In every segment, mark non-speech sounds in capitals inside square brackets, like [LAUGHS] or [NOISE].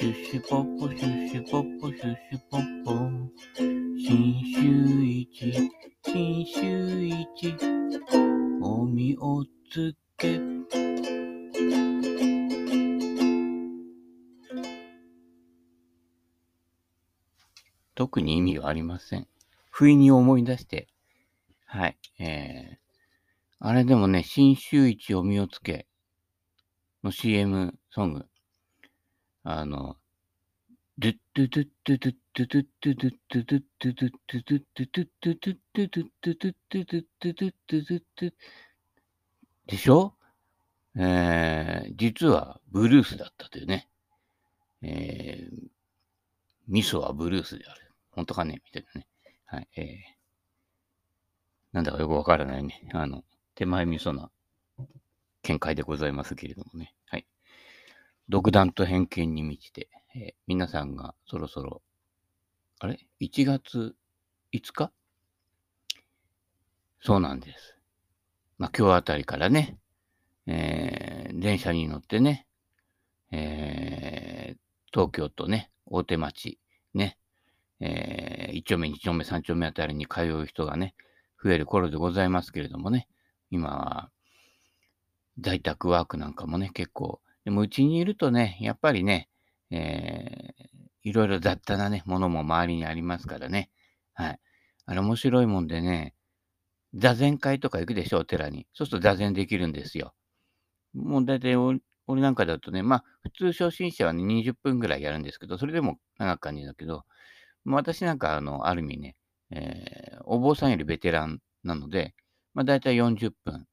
シュシュポッポシュシュポッポシュシュポッポ。新週一、新週一、おみをつけ。特に意味はありません。不意に思い出して、はい、えー、あれでもね、新週一おみをつけの CM ソング、あの、ドゥッドゥドゥッドゥドゥッドゥドゥッドゥドゥッドゥドゥッドゥドゥッドゥドゥッドゥドゥッドゥドゥッドゥドゥッドゥドゥッドゥドゥッドゥッドゥッでしょ？えー、実はブルースだったというね。えー、味噌はブルースである。本当かね？みたいなね。はい。えー、なんだかよくわからないね。あの、手前味噌な見解でございますけれどもね。はい。独断と偏見に満ちて、えー、皆さんがそろそろ、あれ ?1 月5日？そうなんです。まあ、今日あたりからね、えー、電車に乗ってね、えー、東京都ね、大手町、ね、えー、1丁目、2丁目、3丁目あたりに通う人がね、増える頃でございますけれどもね、今は、在宅ワークなんかもね、結構、でもうちにいるとね、やっぱりね、えー、いろいろ雑多なね、ものも周りにありますからね。はい。あれ面白いもんでね、座禅会とか行くでしょ、お寺に。そうすると座禅できるんですよ。もう大体俺なんかだとね、まあ、普通初心者はね、20分ぐらいやるんですけど、それでも長く感じだけど、私なんか、あの、ある意味ね、えー、お坊さんよりベテランなので、まあ、大体40分、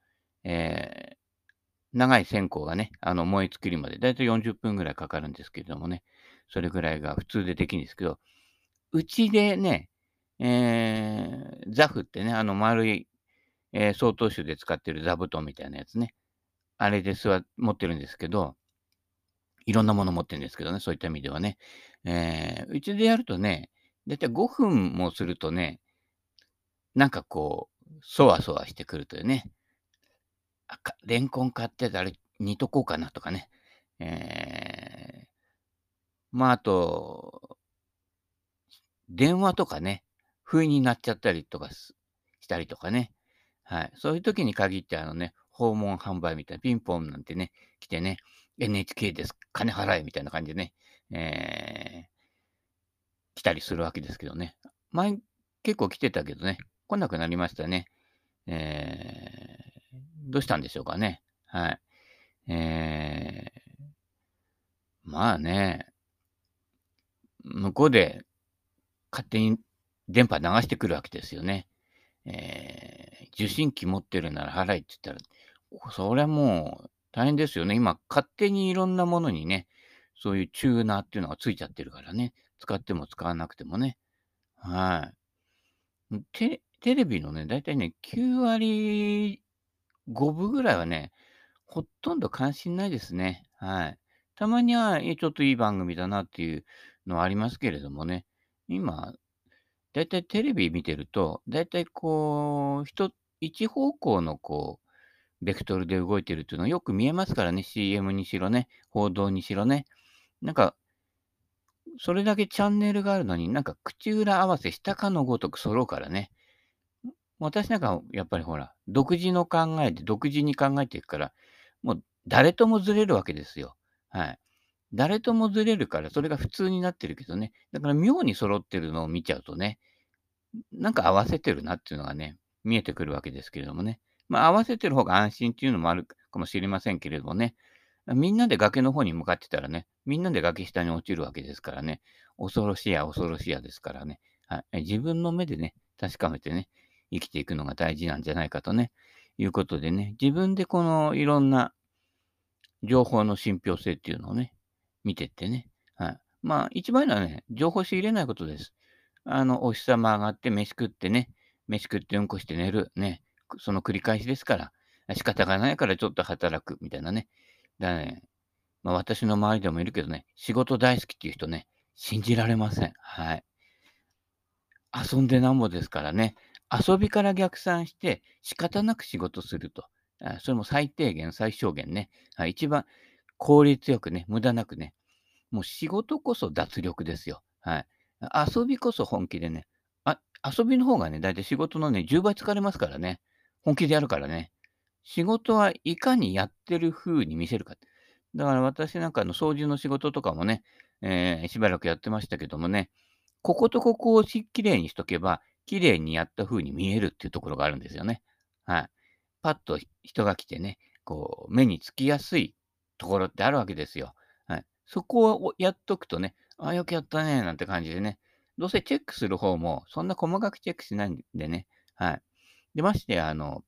えー、長い線香がね、あの、燃え尽きるまで、だいたい40分ぐらいかかるんですけれどもね、それぐらいが普通でできるんですけど、うちでね、えー、ザフってね、あの丸い、えー、曹洞宗で使ってる座布団みたいなやつね、あれで座持ってるんですけど、いろんなもの持ってるんですけどね、そういった意味ではね。えー、うちでやるとね、だいたい5分もするとね、なんかこう、そわそわしてくるというね、レンコン買ってたら煮とこうかなとかね。えー、まあ、あと、電話とかね、不意になっちゃったりとかしたりとかね。はい。そういう時に限って、あのね、訪問販売みたいな、ピンポンなんてね、来てね、NHK です、金払えみたいな感じでね、えー、来たりするわけですけどね。前、結構来てたけどね、来なくなりましたね。えーどうしたんでしょうかね。はい。えー、まあね、向こうで勝手に電波流してくるわけですよね。えー、受信機持ってるなら払いって言ったら、それはもう大変ですよね。今、勝手にいろんなものにね、そういうチューナーっていうのがついちゃってるからね。使っても使わなくてもね。はい。テレビのね、だいたいね、9割5部ぐらいはね、ほとんど関心ないですね。はい。たまには、え、ちょっといい番組だなっていうのはありますけれどもね。今、だいたいテレビ見てると、だいたいこう、人一方向のこう、ベクトルで動いてるっていうのはよく見えますからね。CM にしろね、報道にしろね。なんか、それだけチャンネルがあるのに、なんか口裏合わせしたかのごとく揃うからね。私なんかやっぱりほら、独自の考えで独自に考えていくから、もう誰ともずれるわけですよ。はい。誰ともずれるから、それが普通になってるけどね。だから妙に揃ってるのを見ちゃうとね、なんか合わせてるなっていうのがね、見えてくるわけですけれどもね。まあ合わせてる方が安心っていうのもあるかもしれませんけれどもね。みんなで崖の方に向かってたらね、みんなで崖下に落ちるわけですからね。恐ろしや恐ろしやですからね。はい、自分の目でね、確かめてね、生きていくのが大事なんじゃないかとね、いうことでね、自分でこのいろんな情報の信憑性っていうのをね、見てってね。はい。まあ、一番いいのはね、情報仕入れないことです。あの、お日様上がって飯食ってね、飯食ってうんこして寝る。ね。その繰り返しですから。仕方がないからちょっと働く。みたいなね。だね、まあ私の周りでもいるけどね、仕事大好きっていう人ね、信じられません。はい。遊んでなんぼですからね。遊びから逆算して仕方なく仕事すると。それも最低限、最小限ね。一番効率よくね、無駄なくね。もう仕事こそ脱力ですよ。はい。遊びこそ本気でね。あ、遊びの方がね、だいたい仕事のね、10倍疲れますからね。本気でやるからね。仕事はいかにやってる風に見せるか。だから私なんかの掃除の仕事とかもね、えーしばらくやってましたけどもね、こことここをきれいにしとけば、きれいにやった風に見えるっていうところがあるんですよね。はい。パッと人が来てね、こう、目につきやすいところってあるわけですよ。はい。そこをやっとくとね、あ、よくやったね、なんて感じでね、どうせチェックする方も、そんな細かくチェックしないんでね、はい。で、まして、あの、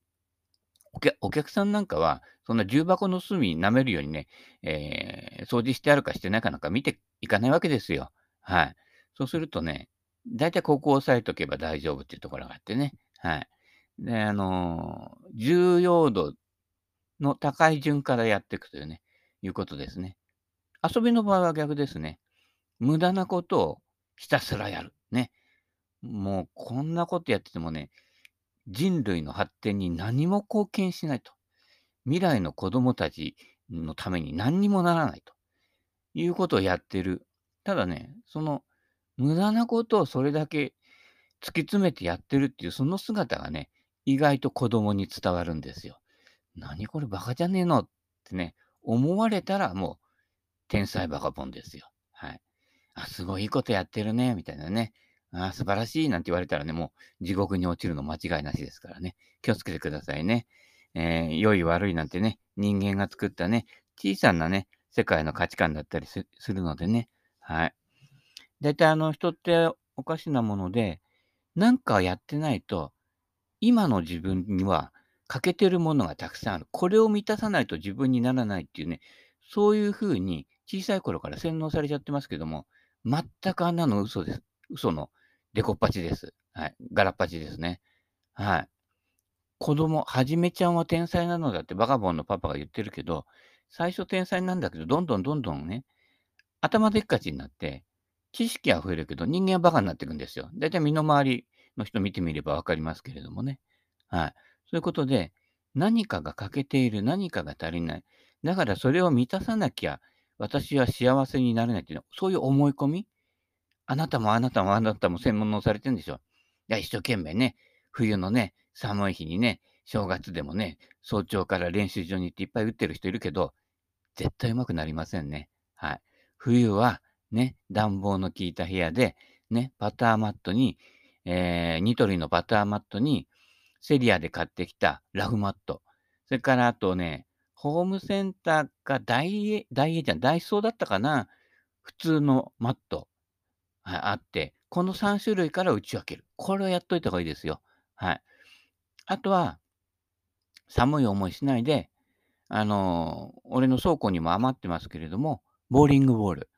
お客お客さんなんかは、そんな重箱の隅舐めるようにね、えー掃除してあるかしてないかなんか見ていかないわけですよ。はい。そうするとね、だいたいここを押さえとけば大丈夫っていうところがあってね。はい。で、あのー重要度の高い順からやっていくというね、いうことですね。遊びの場合は逆ですね。無駄なことをひたすらやる。ね。もうこんなことやっててもね、人類の発展に何も貢献しないと。未来の子供たちのために何にもならないということをやってる。ただね、その無駄なことをそれだけ突き詰めてやってるっていうその姿がね、意外と子供に伝わるんですよ。何これバカじゃねえの？ってね、思われたらもう天才バカボンですよ。はい。あ、すごいいいことやってるね、みたいなね。あ、素晴らしいなんて言われたらね、もう地獄に落ちるの間違いなしですからね。気をつけてくださいね。えー良い悪いなんてね、人間が作ったね、小さなね、世界の価値観だったりすするのでね。はい。大体あの人っておかしなもので、なんかやってないと、今の自分には欠けてるものがたくさんある。これを満たさないと自分にならないっていうね、そういうふうに小さい頃から洗脳されちゃってますけども、全くあんなの嘘です。嘘のデコっぱちです。はい。ガラっぱちですね。はい。子供、はじめちゃんは天才なのだってバカボンのパパが言ってるけど、最初天才なんだけど、どんどんどんどんね、頭でっかちになって、知識は増えるけど、人間はバカになっていくんですよ。だいたい身の回りの人見てみればわかりますけれどもね。はい。そういうことで、何かが欠けている、何かが足りない。だからそれを満たさなきゃ、私は幸せになれないっていうの、そういう思い込み。あなたもあなたもあなたも専門のされてるんでしょ。いや、一生懸命ね、冬のね、寒い日にね、正月でもね、早朝から練習場に行っていっぱい打ってる人いるけど、絶対うまくなりませんね。はい。冬はね、暖房の効いた部屋で、ね、バターマットに、えーニトリのバターマットに、セリアで買ってきたラフマット。それからあとね、ホームセンターかダイエ、ダイエじゃん、ダイソーだったかな普通のマット。はい、あって、この3種類から打ち分ける。これをやっといた方がいいですよ。はい。あとは、寒い思いしないで、あのー俺の倉庫にも余ってますけれども、ボーリングボール。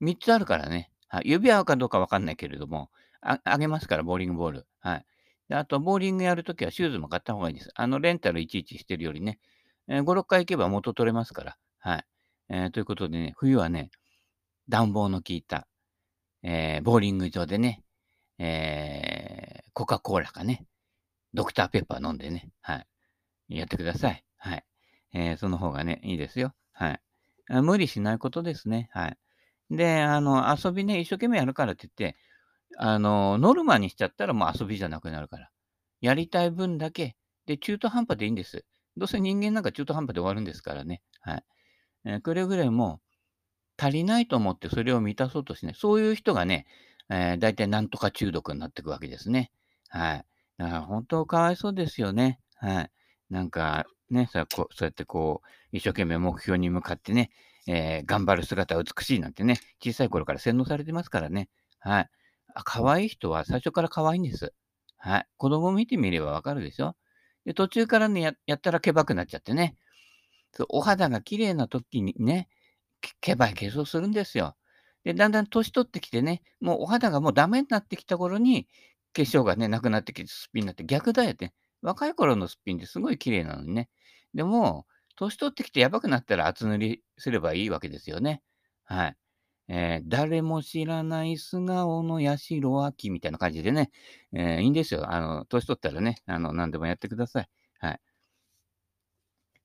3つあるからね。はい、指輪かどうかわかんないけれども、ああげますから、ボーリングボール。はい。であと、ボーリングやるときはシューズも買った方がいいです。あの、レンタルいちいちしてるよりね、えー5、6回行けば元取れますから。はい。えーということでね、冬はね、暖房の効いた、えーボーリング場でね、えーコカ・コーラかね、ドクターペッパー飲んでね、はい。やってください。はい。えーその方がね、いいですよ。はい。無理しないことですね。はい。で、あの、遊びね、一生懸命やるからって言って、あの、ノルマにしちゃったらもう遊びじゃなくなるから。やりたい分だけ、で、中途半端でいいんです。どうせ人間なんか中途半端で終わるんですからね。はい。えーくれぐれも、足りないと思ってそれを満たそうとしない。そういう人がね、えー、大体なんとか中毒になっていくわけですね。はい。だから本当かわいそうですよね。はい。なんか、ね、さこそうやってこう、一生懸命目標に向かってね、えー頑張る姿は美しいなんてね、小さい頃から洗脳されてますからね。はい。あ可愛い人は最初から可愛いんです。はい。子供見てみればわかるでしょ？で、途中からねや、やったらけばくなっちゃってね。そうお肌が綺麗な時にね、けけばい化粧するんですよ。で、だんだん年取ってきてね、もうお肌がもうダメになってきた頃に、化粧がね、なくなってきてすっぴんになって逆だよって。若い頃のすっぴんってすごい綺麗なのにね。でも、年取ってきてやばくなったら厚塗りすればいいわけですよね。はい。えー誰も知らない素顔の八代亜紀みたいな感じでね、えーいいんですよ。あの、年取ったらね、あの、何でもやってください。はい。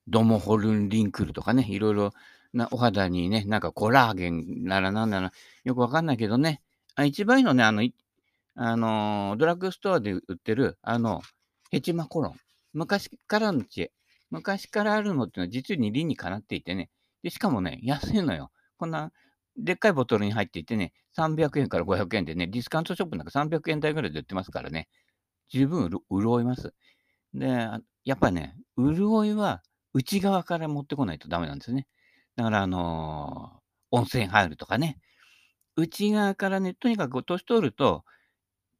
ドモホルンリンクルとかね、いろいろなお肌にね、なんかコラーゲンならなんなら、よくわかんないけどね、あ一番いいのね、あの、あのドラッグストアで売ってる、あの、ヘチマコロン。昔からの知恵。昔からあるのっていうのは実に理にかなっていてね。で、しかもね、安いのよ。こんな、でっかいボトルに入っていてね、300円から500円でね、ディスカウントショップなんか300円台ぐらいで売ってますからね。十分潤います。で、やっぱね、潤いは内側から持ってこないとダメなんですね。だから、あのー温泉入るとかね、内側からね、とにかく年取ると、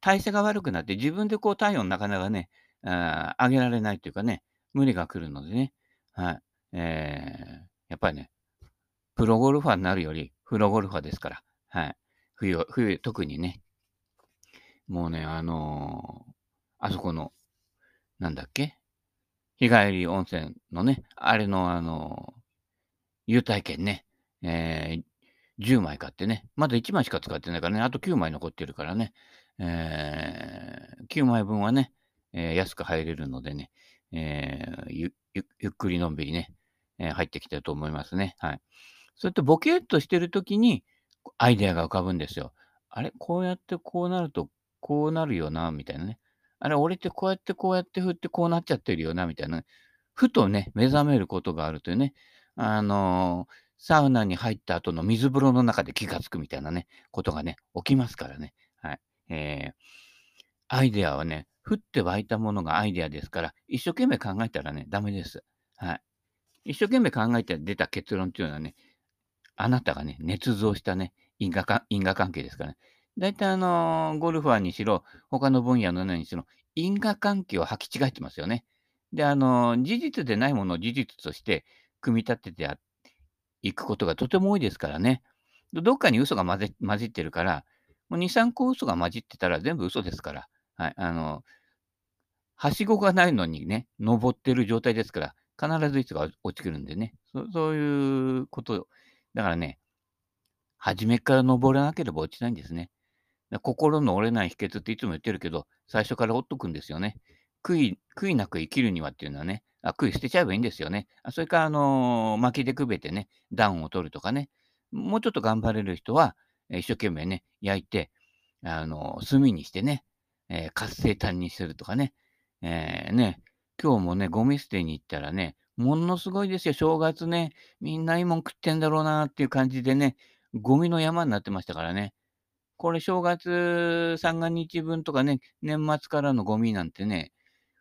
代謝が悪くなって、自分でこう体温なかなかね、あ上げられないというかね、無理が来るのでね、はい。えーやっぱりね、プロゴルファーになるより、プロゴルファーですから、はい。冬、冬、特にね、もうね、あのーあそこの、なんだっけ？日帰り温泉のね、あれの、あのー優待券ね、えー10枚買ってね、まだ1枚しか使ってないからね、あと9枚残ってるからね、えー9枚分はね、えー安く入れるのでね、えーゆっくりのんびりね、えー入ってきたと思いますね。はい。それとボケっとしてるときに、アイデアが浮かぶんですよ。あれ？こうやってこうなると、こうなるよな、みたいなね。あれ、俺ってこうやってこうやって振ってこうなっちゃってるよな、みたいな。ふとね、目覚めることがあるというね。あのーサウナに入った後の水風呂の中で気がつくみたいなね、ことがね、起きますからね。はい。えー、アイデアはね、降って湧いたものがアイデアですから、一生懸命考えたらね、ダメです。はい。一生懸命考えて出た結論っていうのはね、あなたがね、捏造したね、因果か因果関係ですからね。大体あのーゴルファーにしろ、他の分野の何にしろ、因果関係を履き違えてますよね。で、あのー事実でないものを事実として組み立てていくことがとても多いですからね。どっかに嘘が混ぜ混じってるから、もう2、3個嘘が混じってたら全部嘘ですから。はい。あの、はしごがないのにね、登ってる状態ですから、必ずいつか落ちてくるんでね。そそういうこと。だからね、初めから登らなければ落ちないんですね。心の折れない秘訣っていつも言ってるけど、最初から折っとくんですよね。悔い、悔いなく生きるにはっていうのはね、あ悔い捨てちゃえばいいんですよね。あそれから、あのー薪でくべてね、暖を取るとかね、もうちょっと頑張れる人は、一生懸命ね、焼いて、あのー炭にしてね、えー活性炭にするとかね、えーね、今日もね、ゴミ捨てに行ったらね、ものすごいですよ、正月ね、みんないいもん食ってんだろうなっていう感じでね、ゴミの山になってましたからね。これ正月三が日分とかね、年末からのゴミなんてね、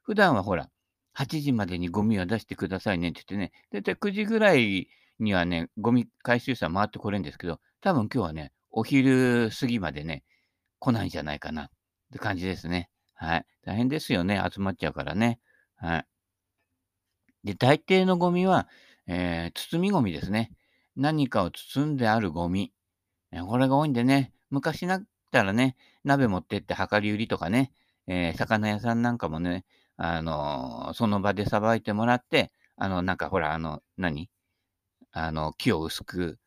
普段はほら、8時までにゴミは出してくださいねって言ってね、だいたい9時ぐらいにはね、ゴミ回収車回ってこれるんですけど、多分今日はね、お昼過ぎまでね、来ないんじゃないかな。って感じですね。はい。大変ですよね。集まっちゃうからね。はい。で、大抵のゴミは、えー包みゴミですね。何かを包んであるゴミ。これが多いんでね、昔だったらね、鍋持ってって量り売りとかね、えー魚屋さんなんかもね、あのーその場でさばいてもらって、あの、なんかほら、あの、何？あの、木を薄く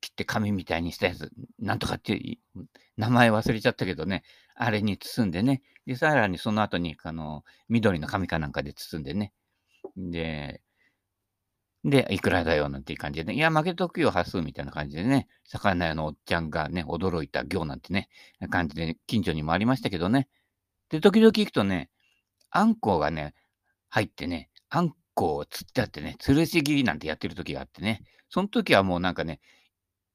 切って紙みたいにしたやつ、なんとかって、名前忘れちゃったけどね、あれに包んでね、で、さらにその後に、あの、緑の紙かなんかで包んでね、で、で、いくらだよなんていう感じでね、いや、負けとくよ、端数みたいな感じでね、魚屋のおっちゃんがね、驚いた行なんてね、感じで、近所にもありましたけどね。で、時々行くとね、あんこうがね、入ってね、あんこうを釣ってあってね、吊るし切りなんてやってる時があってね、その時はもうなんかね、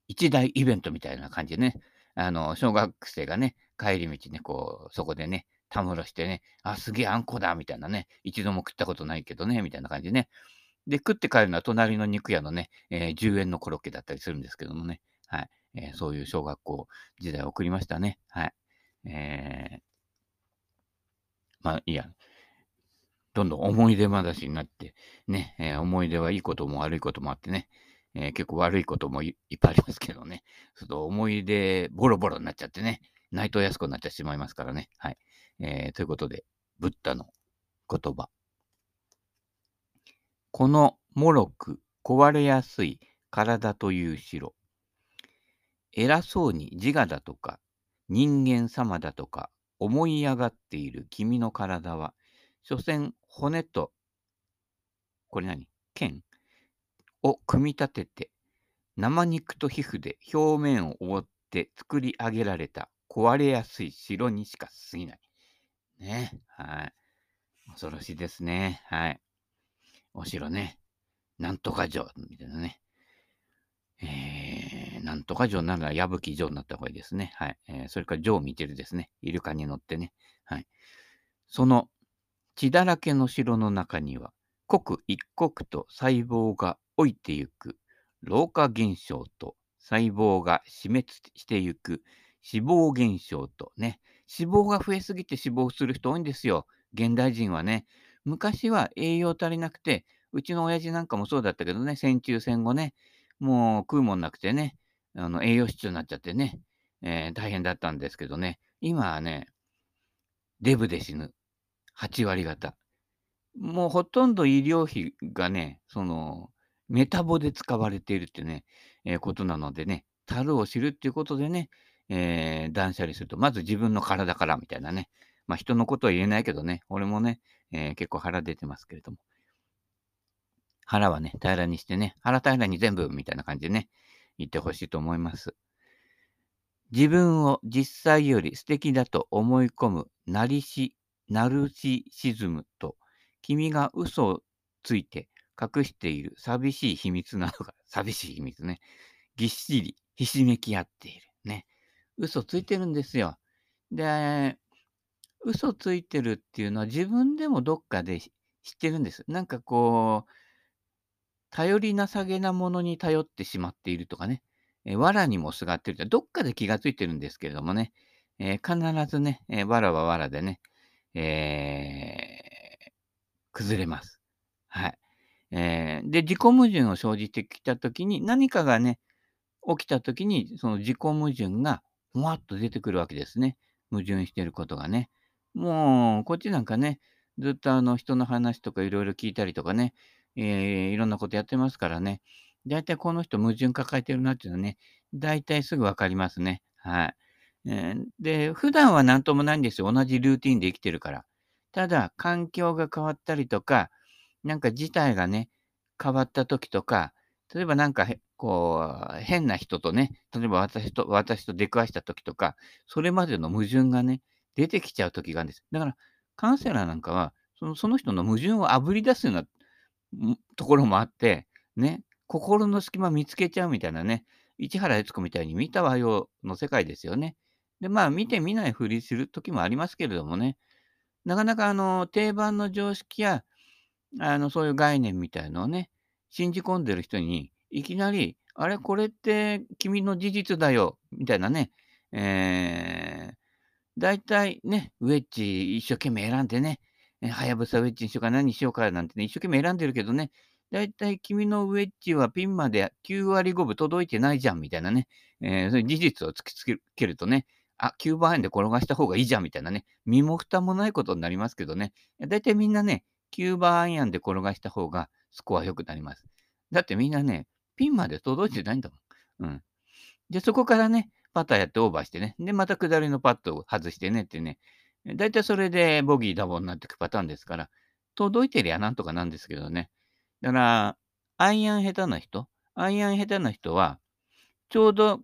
一大イベントみたいな感じでね、あの、小学生がね、帰り道ね、こう、そこでね、たむろしてね、あ、すげえあんこだ、みたいなね、一度も食ったことないけどね、みたいな感じでね。で、食って帰るのは隣の肉屋のね、えー10円のコロッケだったりするんですけどもね、はい。えーそういう小学校時代を送りましたね。はい。えーまあ、いいや。どんどん思い出話になって、ね、えー思い出はいいことも悪いこともあってね、えー結構悪いことも [LAUGHS] いっぱいありますけどね、ちょっと思い出ボロボロになっちゃってね、内藤康子になっちゃってしまいますからね。はい。えーということで、ブッダの言葉。この脆く壊れやすい体という城。偉そうに自我だとか人間様だとか思い上がっている君の体は、所詮骨と、これ何？剣？を組み立てて、生肉と皮膚で表面を覆って作り上げられた壊れやすい城にしか過ぎない。ね。はい。恐ろしいですね。はい。お城ね。なんとか城みたいなね。えー、なんとか城なら矢吹城になった方がいいですね。はい。えー、それから城を見てるですね。イルカに乗ってね。はい。その血だらけの城の中には、刻一刻と細胞が老いてゆく老化現象と細胞が死滅してゆく死亡現象とね、脂肪が増えすぎて死亡する人多いんですよ。現代人はね。昔は栄養足りなくて、うちの親父なんかもそうだったけどね、戦中戦後ね、もう食うもんなくてね、あの栄養失調になっちゃってね、えー、大変だったんですけどね、今はね、デブで死ぬ。8割方。もうほとんど医療費がね、その、メタボで使われているってね、えー、ことなのでね、樽を知るっていうことでね、えー、断捨離すると、まず自分の体からみたいなね、まあ人のことは言えないけどね、俺もね、えー、結構腹出てますけれども、腹はね、平らにしてね、腹平らに全部みたいな感じでね、言ってほしいと思います。自分を実際より素敵だと思い込むなりし、ナルシシズムと、君が嘘をついて隠している寂しい秘密などが、[LAUGHS] 寂しい秘密ね、ぎっしりひしめき合っている。ね。嘘ついてるんですよ。で、嘘ついてるっていうのは自分でもどっかで知ってるんです。なんかこう、頼りなさげなものに頼ってしまっているとかね、え、藁にもすがってるってどっかで気がついてるんですけれどもね、えー、必ずね、えー、藁は藁でね、えー、崩れます。はい。えー、で、自己矛盾を生じてきたときに、何かがね、起きたときに、その自己矛盾が、ふわっと出てくるわけですね。矛盾してることがね。もう、こっちなんかね、ずっとあの人の話とかいろいろ聞いたりとかね、えー、いろんなことやってますからね。だいたいこの人矛盾抱えてるなっていうのはね、だいたいすぐわかりますね。はい。えー、で、普段は何ともないんですよ。同じルーティンで生きてるから。ただ、環境が変わったりとか、なんか事態がね、変わった時とか、例えばなんか、こう、変な人とね、例えば私と、私と出くわした時とか、それまでの矛盾がね、出てきちゃう時があるんです。だから、カウンセラーなんかは、そのその人の矛盾をあぶり出すようなところもあって、ね、心の隙間見つけちゃうみたいなね、市原悦子みたいに見たわよの世界ですよね。で、まあ、見て見ないふりする時もありますけれどもね、なかなかあの、定番の常識や、あの、そういう概念みたいのをね、信じ込んでる人に、いきなり、あれ、これって君の事実だよ、みたいなね、えー、大体ね、ウェッジ一生懸命選んでね、はやぶさウェッジにしようか何にしようかなんてね、一生懸命選んでるけどね、大体君のウェッジはピンまで9割5分届いてないじゃんみたいなね、えー、そういう事実を突きつけるとね、あ、9番円で転がした方がいいじゃんみたいなね、身も蓋もないことになりますけどね、大体みんなね、9番アイアンで転がした方がスコア良くなります。だってみんなね、ピンまで届いてないんだもん。うん。で、そこからね、パターやってオーバーしてね、で、また下りのパットを外してねってね、だいたいそれでボギーダボになっていくパターンですから、届いてりゃなんとかなんですけどね。だから、アイアン下手な人、アイアン下手な人は、ちょうど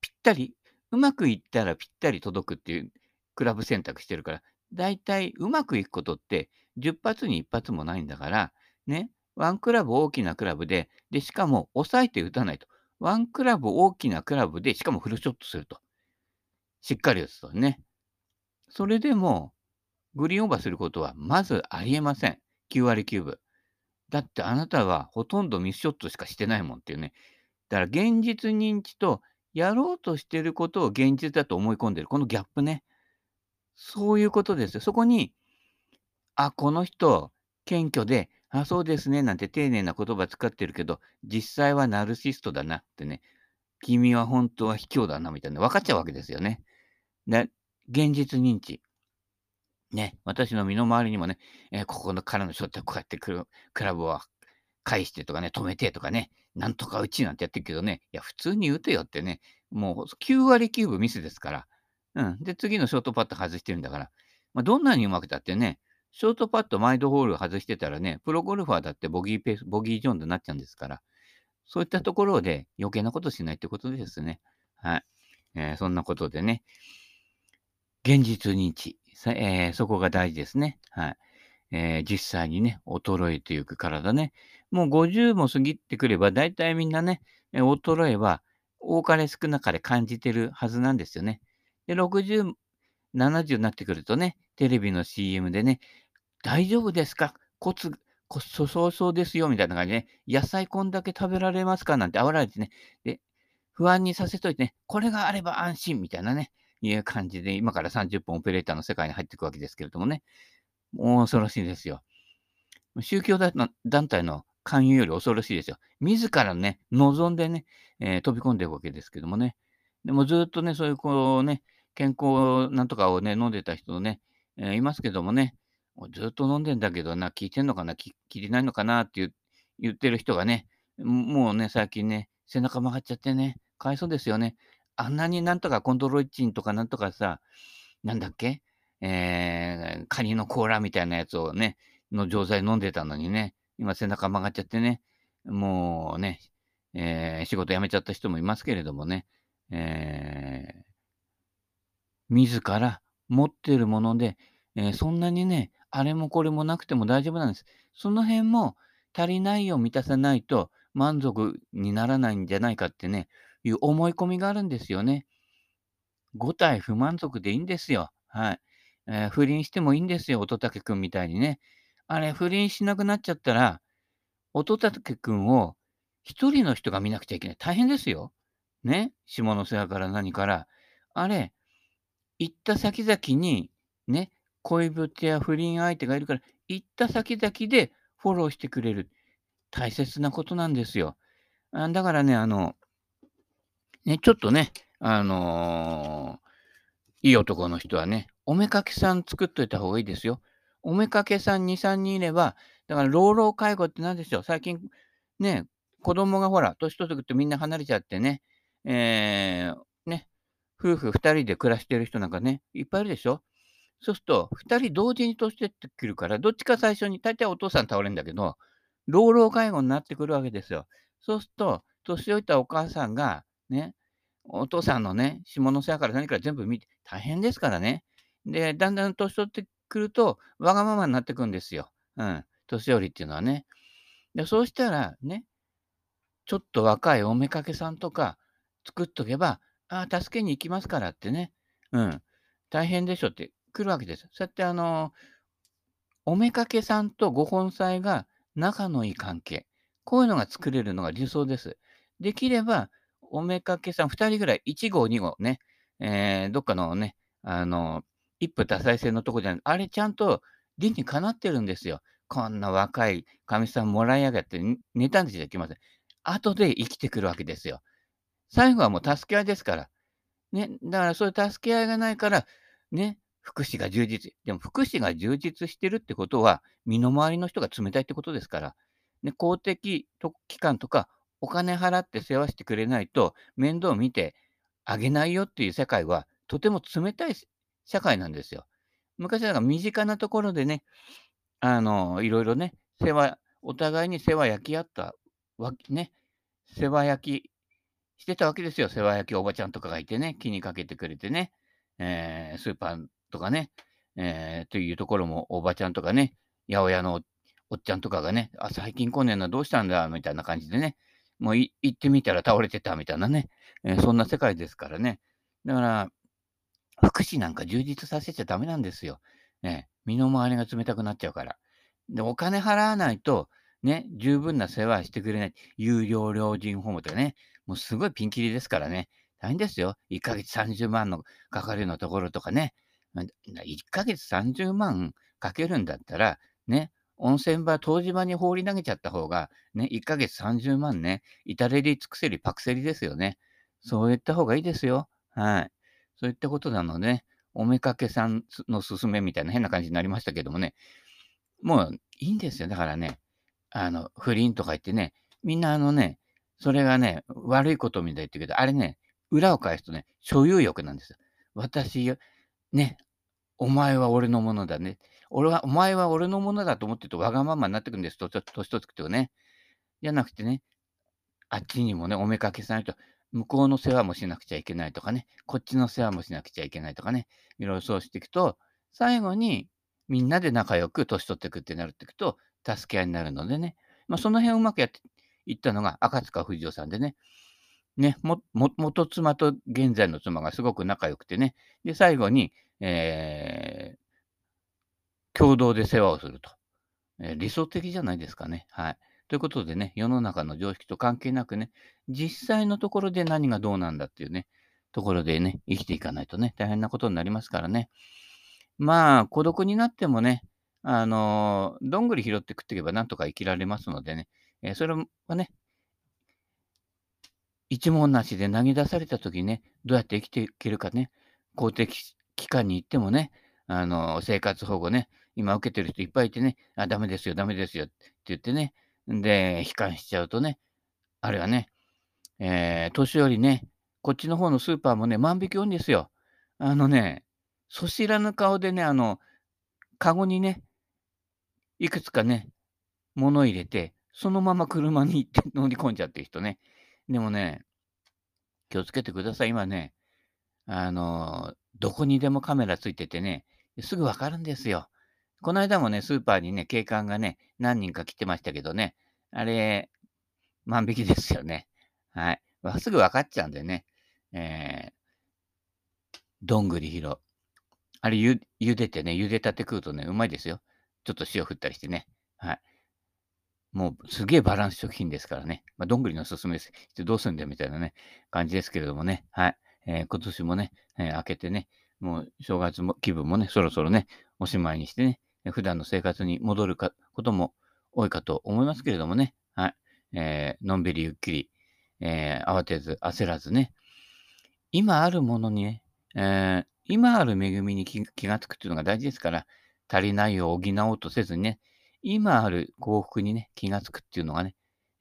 ぴったり、うまくいったらぴったり届くっていうクラブ選択してるから、だいたいうまくいくことって10発に1発もないんだから、ね、ワンクラブ大きなクラブで、で、しかも抑えて打たないと。ワンクラブ大きなクラブで、しかもフルショットすると。しっかり打つとね。それでも、グリーンオーバーすることはまずありえません。9割9分。だってあなたはほとんどミスショットしかしてないもんっていうね。だから現実認知とやろうとしてることを現実だと思い込んでる。このギャップね。そういうことですよ。そこに、あ、この人、謙虚で、あ、そうですね、なんて丁寧な言葉使ってるけど、実際はナルシストだなってね、君は本当は卑怯だなみたいな、分かっちゃうわけですよね。で、現実認知。ね、私の身の回りにもね、えー、ここのからのショットこうやってくるクラブを返してとかね、止めてとかね、なんとか打ちなんてやってるけどね、いや、普通に打てよってね、もう9割9分ミスですから、うん。で、次のショートパット外してるんだから、まあ、どんなにうまくたってね、ショートパット、マイドホール外してたらね、プロゴルファーだってボギーペース、ボギージョーンになっちゃうんですから、そういったところで余計なことしないってことですね。はい。えー、そんなことでね、現実認知、えー、そこが大事ですね。はい。えー、実際にね、衰えていく体ね。もう50も過ぎてくれば、大体みんなね、衰えは多かれ少なかれ感じてるはずなんですよね。で、60、70になってくるとね、テレビの CM でね、大丈夫ですか？骨、骨粗そうそうですよ、みたいな感じでね、野菜こんだけ食べられますか？なんて煽られてね、で、不安にさせといてね、これがあれば安心みたいなね、いう感じで、今から30分オペレーターの世界に入っていくわけですけれどもね、もう恐ろしいですよ。宗教団体の勧誘より恐ろしいですよ。自らね、望んでね、えー、飛び込んでいくわけですけどもね。でもずっとね、そういうこうね、健康なんとかをね、飲んでた人ね、えー、いますけどもね、もうずっと飲んでんだけどな、聞いてんのかな、聞いてないのかなって言ってる人がね、もうね、最近ね、背中曲がっちゃってね、かわいそうですよね。あんなになんとかコントロイチンとかなんとかさ、なんだっけえー、カニの甲羅みたいなやつをね、の錠剤飲んでたのにね、今背中曲がっちゃってね、もうね、えー、仕事辞めちゃった人もいますけれどもね、えー、自ら持ってるもので、えー、そんなにね、あれもこれもなくても大丈夫なんです。その辺も足りないを満たさないと満足にならないんじゃないかってね、いう思い込みがあるんですよね。5体不満足でいいんですよ。はい。えー、不倫してもいいんですよ、乙武くんみたいにね。あれ、不倫しなくなっちゃったら、乙武くんを一人の人が見なくちゃいけない。大変ですよ。ね？下の世話から何から。あれ、行った先々に、ね、恋人や不倫相手がいるから、行った先々でフォローしてくれる。大切なことなんですよ。あだからね、あの、ね、ちょっとね、あのー、いい男の人はね、おめかけさん作っといた方がいいですよ。おめかけさん2、3人いれば、だから老老介護って何でしょう。最近、ね、子供がほら、年取ってくるとみんな離れちゃってね、えー、ね、夫婦2人で暮らしてる人なんかね、いっぱいいるでしょ。そうすると、2人同時に年取ってくるから、どっちか最初に、大体お父さん倒れるんだけど、老老介護になってくるわけですよ。そうすると、年老いたお母さんが、ね、お父さんのね、下の世話から何から全部見て、大変ですからね。で、だんだん年取ってくると、わがままになってくんですよ。うん。年寄りっていうのはね。で、そうしたら、ね、ちょっと若いおめかけさんとか作っとけば、ああ、助けに行きますからってね。うん。大変でしょって来るわけです。そうやってあの、おめかけさんとご本妻が仲のいい関係。こういうのが作れるのが理想です。できれば、おめかけさん2人ぐらい、1号、2号ね、えー、どっかのね、あの、一夫多妻制のとこじゃない、あれちゃんと理にかなってるんですよ。こんな若いかみさんもらい上げて、寝たんでじゃいけません。後で生きてくるわけですよ。最後はもう助け合いですから。ね、だからそういう助け合いがないから、ね、福祉が充実。でも福祉が充実してるってことは、身の回りの人が冷たいってことですから、ね、公的機関とかお金払って世話してくれないと面倒を見てあげないよっていう世界はとても冷たい社会なんですよ。昔は身近なところでね、あの、いろいろね、世話、お互いに世話焼き合ったわけね、世話焼きしてたわけですよ。世話焼きおばちゃんとかがいてね、気にかけてくれてね、えー、スーパーとかね、えー、というところもおばちゃんとかね、八百屋のおっちゃんとかがね、あ、最近来ねえな、どうしたんだ、みたいな感じでね、もう行ってみたら倒れてたみたいなね、えー、そんな世界ですからね。だから、福祉なんか充実させちゃダメなんですよ。ね、身の回りが冷たくなっちゃうから。で、お金払わないと、ね、十分な世話してくれない。有料老人ホームとかね、もうすごいピンキリですからね。大変ですよ。1ヶ月30万のかかるようなところとかね。1ヶ月30万かけるんだったら、ね、温泉場、湯治場に放り投げちゃった方が、ね、1ヶ月30万ね、至れり尽くせりパクセリですよね。そういった方がいいですよ。はい。そういったことなので、おめかけさんのすすめみたいな変な感じになりましたけどもね、もういいんですよ。だからね、あの、不倫とか言ってね、みんなあのね、それがね、悪いことみたいって言うけど、あれね、裏を返すとね、所有欲なんですよ。私、ね、お前は俺のものだね。俺は、お前は俺のものだと思ってるとわがままになってくんです、年取ってくとね。じゃなくてね、あっちにもね、おめかけさないと、向こうの世話もしなくちゃいけないとかね、こっちの世話もしなくちゃいけないとかね、いろいろそうしていくと、最後にみんなで仲良く年取っていくってなるっていくと、助け合いになるのでね、まあ、その辺をうまくやっていったのが赤塚不二夫さんでね、ね、も、も、元妻と現在の妻がすごく仲良くてね、で、最後に、えー、共同で世話をすると。えー、理想的じゃないですかね。はい。ということでね、世の中の常識と関係なくね、実際のところで何がどうなんだっていうね、ところでね、生きていかないとね、大変なことになりますからね。まあ、孤独になってもね、あの、どんぐり拾って食っていけばなんとか生きられますのでね、えー、それはね、一文なしで投げ出された時にね、どうやって生きていけるかね、公的機関に行ってもね、あの、生活保護ね、今受けてる人いっぱいいてね、あ、ダメですよ、ダメですよって言ってね、で、悲観しちゃうとね、あれはね、えー、年寄りね、こっちの方のスーパーもね、万引き多いんですよ。あのね、そ知らぬ顔でね、あの、カゴにね、いくつかね、物入れて、そのまま車に行って乗り込んじゃってる人ね。でもね、気をつけてください。今ね、あの、どこにでもカメラついててね、すぐわかるんですよ。この間もね、スーパーにね、警官がね、何人か来てましたけどね、あれ、万引きですよね。はい。すぐ分かっちゃうんでね。えー、どんぐり拾う。あれゆ、茹でてね、茹でたて食うとね、うまいですよ。ちょっと塩振ったりしてね。はい。もうすげえバランス食品ですからね。まあ、どんぐりのおすすめです。どうすんだよみたいなね、感じですけれどもね。はい。えー、今年もね、えー、明けてね、もう正月も気分もね、そろそろね、おしまいにしてね、普段の生活に戻るかことも多いかと思いますけれどもね。はい。えー、のんびりゆっくり、えー、慌てず焦らずね、今あるものにね、えー、今ある恵みに気がつくっていうのが大事ですから、足りないを補おうとせずにね、今ある幸福にね、気がつくっていうのがね、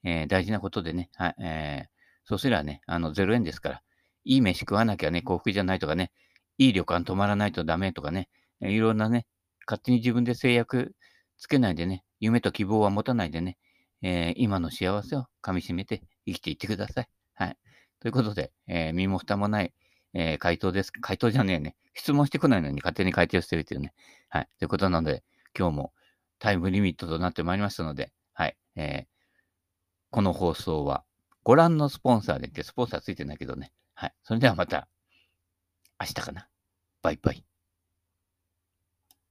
えー、大事なことでね、はい、えー、そうすればね、あの、0円ですから、いい飯食わなきゃね、幸福じゃないとかね、いい旅館泊まらないとダメとかね、いろんなね、勝手に自分で制約つけないでね、夢と希望は持たないでね、えー、今の幸せをかみしめて生きていってください。はい。ということで、えー、身も蓋もない、えー、回答です。回答じゃねえね。質問してこないのに勝手に回答してるっていうね。はい。ということなので、今日も、タイムリミットとなってまいりましたので、はい。えー、この放送は、ご覧のスポンサーでって、スポンサーついてないけどね。はい。それではまた、明日かな。バイバイ。